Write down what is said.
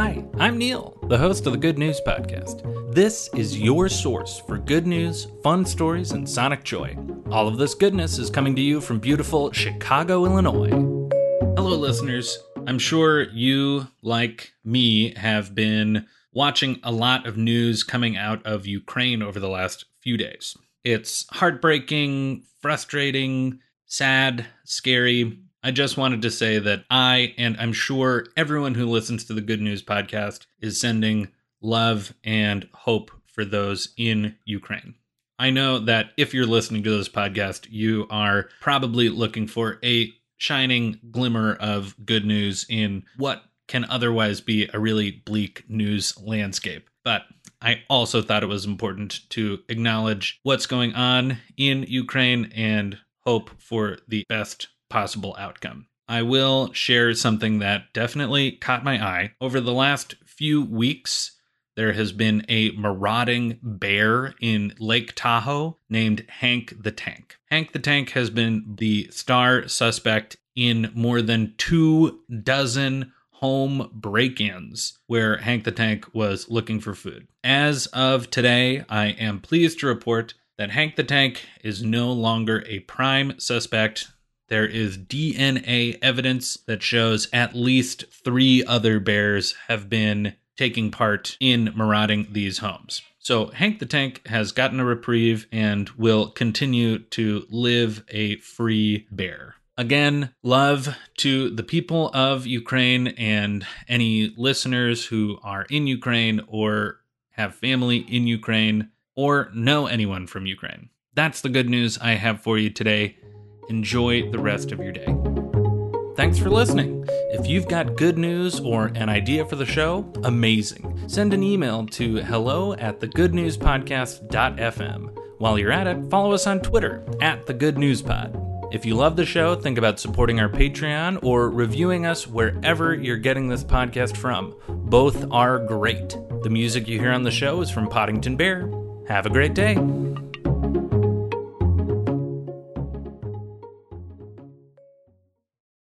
Hi, I'm Neil, the host of the Good News Podcast. This is your source for good news, fun stories, and sonic joy. All of this goodness is coming to you from beautiful Chicago, Illinois. Hello, listeners. I'm sure you, like me, have been watching a lot of news coming out of Ukraine over the last few days. It's heartbreaking, frustrating, sad, scary, I just wanted to say that I, and I'm sure everyone who listens to the Good News podcast, is sending love and hope for those in Ukraine. I know that if you're listening to this podcast, you are probably looking for a shining glimmer of good news in what can otherwise be a really bleak news landscape. But I also thought it was important to acknowledge what's going on in Ukraine and hope for the best possible outcome. I will share something that definitely caught my eye. Over the last few weeks, there has been a marauding bear in Lake Tahoe named Hank the Tank. Hank the Tank has been the star suspect in more than two dozen home break ins where Hank the Tank was looking for food. As of today, I am pleased to report that Hank the Tank is no longer a prime suspect there is DNA evidence that shows at least three other bears have been taking part in marauding these homes. So Hank the Tank has gotten a reprieve and will continue to live a free bear. Again, love to the people of Ukraine and any listeners who are in Ukraine or have family in Ukraine or know anyone from Ukraine. That's the good news I have for you today. Enjoy the rest of your day. Thanks for listening. If you've got good news or an idea for the show, amazing. Send an email to hello at thegoodnewspodcast.fm. While you're at it, follow us on Twitter at The Good News Pod. If you love the show, think about supporting our Patreon or reviewing us wherever you're getting this podcast from. Both are great. The music you hear on the show is from Poddington Bear. Have a great day.